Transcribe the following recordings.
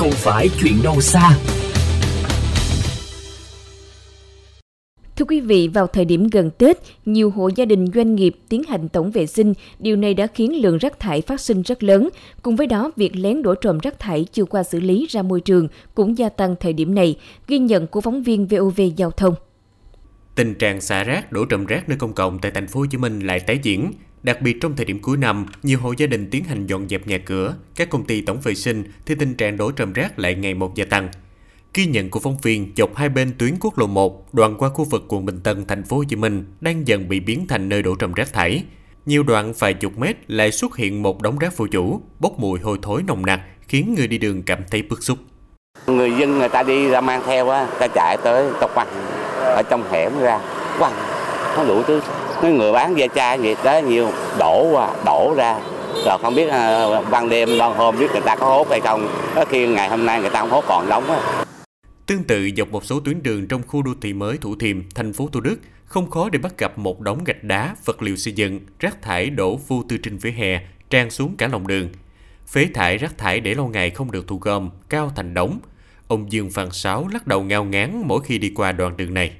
không phải chuyện đâu xa. Thưa quý vị, vào thời điểm gần Tết, nhiều hộ gia đình doanh nghiệp tiến hành tổng vệ sinh, điều này đã khiến lượng rác thải phát sinh rất lớn. Cùng với đó, việc lén đổ trộm rác thải chưa qua xử lý ra môi trường cũng gia tăng thời điểm này, ghi nhận của phóng viên VOV Giao thông. Tình trạng xả rác, đổ trộm rác nơi công cộng tại thành phố Hồ Chí Minh lại tái diễn. Đặc biệt trong thời điểm cuối năm, nhiều hộ gia đình tiến hành dọn dẹp nhà cửa, các công ty tổng vệ sinh thì tình trạng đổ trầm rác lại ngày một gia tăng. Ghi nhận của phóng viên dọc hai bên tuyến quốc lộ 1 đoạn qua khu vực quận Bình Tân, thành phố Hồ Chí Minh đang dần bị biến thành nơi đổ trầm rác thải. Nhiều đoạn vài chục mét lại xuất hiện một đống rác vô chủ, bốc mùi hôi thối nồng nặc, khiến người đi đường cảm thấy bức xúc. Người dân người ta đi ra mang theo á, ta chạy tới ta quăng ở trong hẻm ra, quăng nó đủ thứ. Mấy người bán ve chai gì đó nhiều đổ qua, đổ ra. Rồi không biết à, ban đêm, ban hôm biết người ta có hốt hay không. Có khi ngày hôm nay người ta không hốt còn đóng á. Tương tự dọc một số tuyến đường trong khu đô thị mới Thủ Thiêm, thành phố Thủ Đức, không khó để bắt gặp một đống gạch đá, vật liệu xây dựng, rác thải đổ vô tư trên vỉa hè, tràn xuống cả lòng đường. Phế thải rác thải để lâu ngày không được thu gom, cao thành đống. Ông Dương Phan Sáu lắc đầu ngao ngán mỗi khi đi qua đoạn đường này.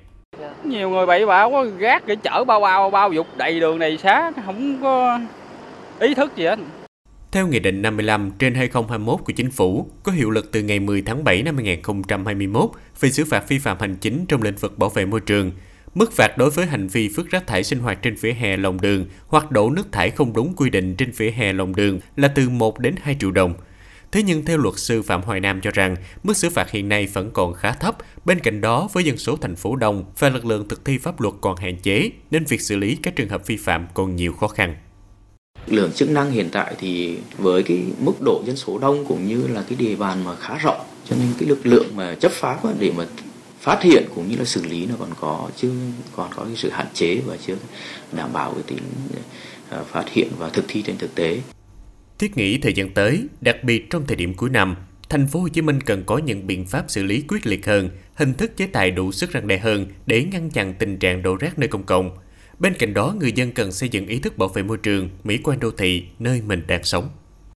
Nhiều người bậy bạ quá rác để chở bao bao bao dục đầy đường này xá, không có ý thức gì hết. Theo Nghị định 55 trên 2021 của Chính phủ, có hiệu lực từ ngày 10 tháng 7 năm 2021 về xử phạt vi phạm hành chính trong lĩnh vực bảo vệ môi trường. Mức phạt đối với hành vi vứt rác thải sinh hoạt trên vỉa hè lòng đường hoặc đổ nước thải không đúng quy định trên vỉa hè lòng đường là từ 1 đến 2 triệu đồng. Thế nhưng theo luật sư Phạm Hoài Nam cho rằng, mức xử phạt hiện nay vẫn còn khá thấp. Bên cạnh đó, với dân số thành phố đông và lực lượng thực thi pháp luật còn hạn chế, nên việc xử lý các trường hợp vi phạm còn nhiều khó khăn lượng chức năng hiện tại thì với cái mức độ dân số đông cũng như là cái địa bàn mà khá rộng cho nên cái lực lượng mà chấp pháp để mà phát hiện cũng như là xử lý nó còn có chứ còn có cái sự hạn chế và chưa đảm bảo cái tính à, phát hiện và thực thi trên thực tế. Thiết nghĩ thời gian tới, đặc biệt trong thời điểm cuối năm, thành phố Hồ Chí Minh cần có những biện pháp xử lý quyết liệt hơn, hình thức chế tài đủ sức răng đe hơn để ngăn chặn tình trạng đổ rác nơi công cộng Bên cạnh đó, người dân cần xây dựng ý thức bảo vệ môi trường, mỹ quan đô thị nơi mình đang sống.